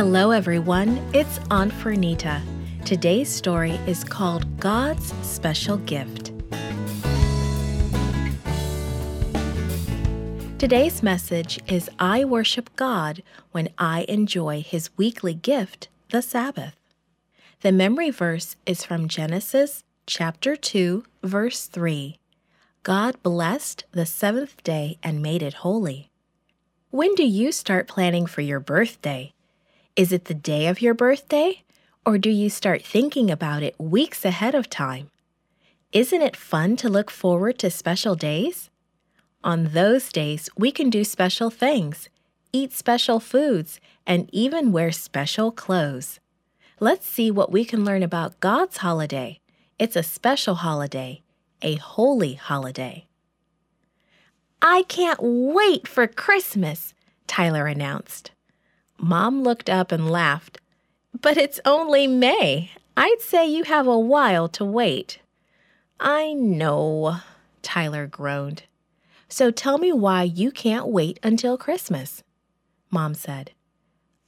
Hello, everyone. It's Aunt Fernita. Today's story is called God's Special Gift. Today's message is I worship God when I enjoy His weekly gift, the Sabbath. The memory verse is from Genesis chapter 2, verse 3. God blessed the seventh day and made it holy. When do you start planning for your birthday? Is it the day of your birthday? Or do you start thinking about it weeks ahead of time? Isn't it fun to look forward to special days? On those days, we can do special things, eat special foods, and even wear special clothes. Let's see what we can learn about God's holiday. It's a special holiday, a holy holiday. I can't wait for Christmas, Tyler announced. Mom looked up and laughed. But it's only May. I'd say you have a while to wait. I know, Tyler groaned. So tell me why you can't wait until Christmas. Mom said.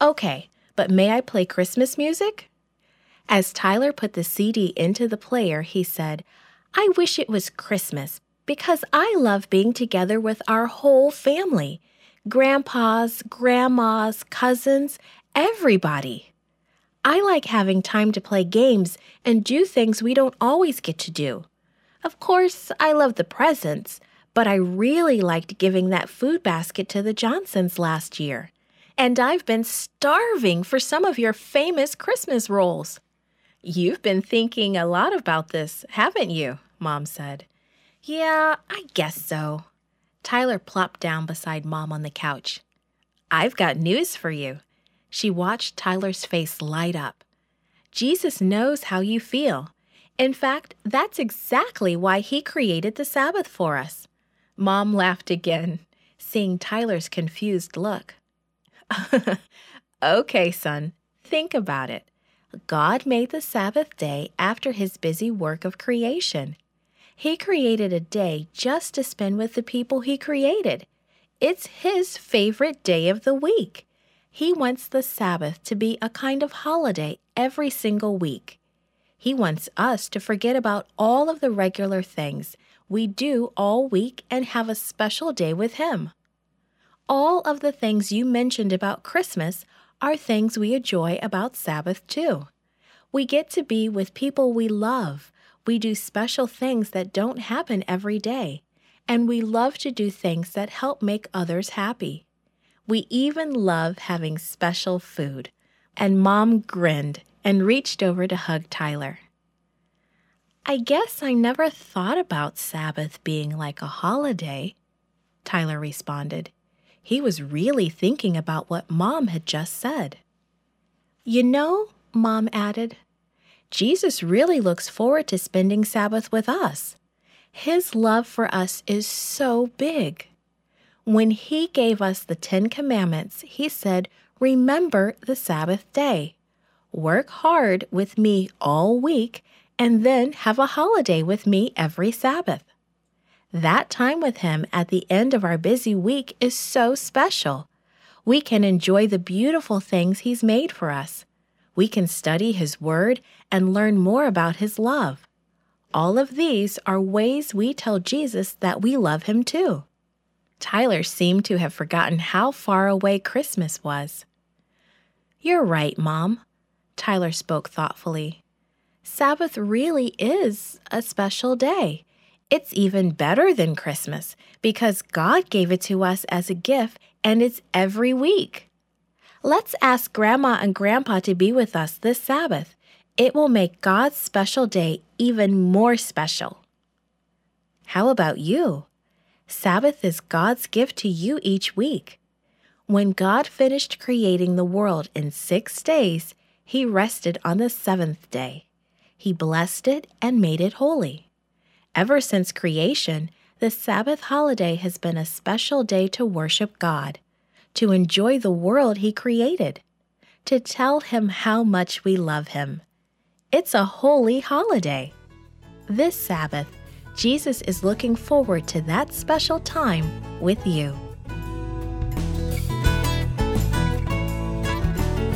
Okay, but may I play Christmas music? As Tyler put the CD into the player, he said, I wish it was Christmas because I love being together with our whole family grandpas, grandmas, cousins, everybody. I like having time to play games and do things we don't always get to do. Of course, I love the presents, but I really liked giving that food basket to the Johnsons last year. And I've been starving for some of your famous Christmas rolls. You've been thinking a lot about this, haven't you? Mom said. Yeah, I guess so. Tyler plopped down beside Mom on the couch. I've got news for you. She watched Tyler's face light up. Jesus knows how you feel. In fact, that's exactly why he created the Sabbath for us. Mom laughed again, seeing Tyler's confused look. okay, son, think about it. God made the Sabbath day after his busy work of creation. He created a day just to spend with the people He created. It's His favorite day of the week. He wants the Sabbath to be a kind of holiday every single week. He wants us to forget about all of the regular things we do all week and have a special day with Him. All of the things you mentioned about Christmas are things we enjoy about Sabbath too. We get to be with people we love we do special things that don't happen every day, and we love to do things that help make others happy. We even love having special food. And Mom grinned and reached over to hug Tyler. I guess I never thought about Sabbath being like a holiday, Tyler responded. He was really thinking about what Mom had just said. You know, Mom added, Jesus really looks forward to spending Sabbath with us. His love for us is so big. When He gave us the Ten Commandments, He said, Remember the Sabbath day. Work hard with me all week, and then have a holiday with me every Sabbath. That time with Him at the end of our busy week is so special. We can enjoy the beautiful things He's made for us we can study His Word and learn more about His love. All of these are ways we tell Jesus that we love Him too. Tyler seemed to have forgotten how far away Christmas was. You're right, Mom. Tyler spoke thoughtfully. Sabbath really is a special day. It's even better than Christmas because God gave it to us as a gift and it's every week. Let's ask Grandma and Grandpa to be with us this Sabbath. It will make God's special day even more special. How about you? Sabbath is God's gift to you each week. When God finished creating the world in six days, he rested on the seventh day. He blessed it and made it holy. Ever since creation, the Sabbath holiday has been a special day to worship God to enjoy the world He created, to tell Him how much we love Him. It's a holy holiday. This Sabbath, Jesus is looking forward to that special time with you.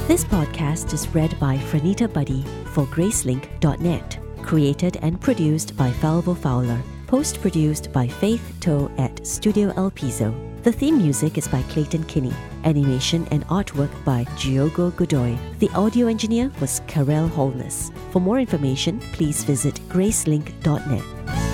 This podcast is read by Franita Buddy for Gracelink.net, created and produced by Falvo Fowler, post produced by Faith Toe at Studio El Piso. The theme music is by Clayton Kinney, animation and artwork by Giogo Godoy. The audio engineer was Karel Holness. For more information, please visit Gracelink.net.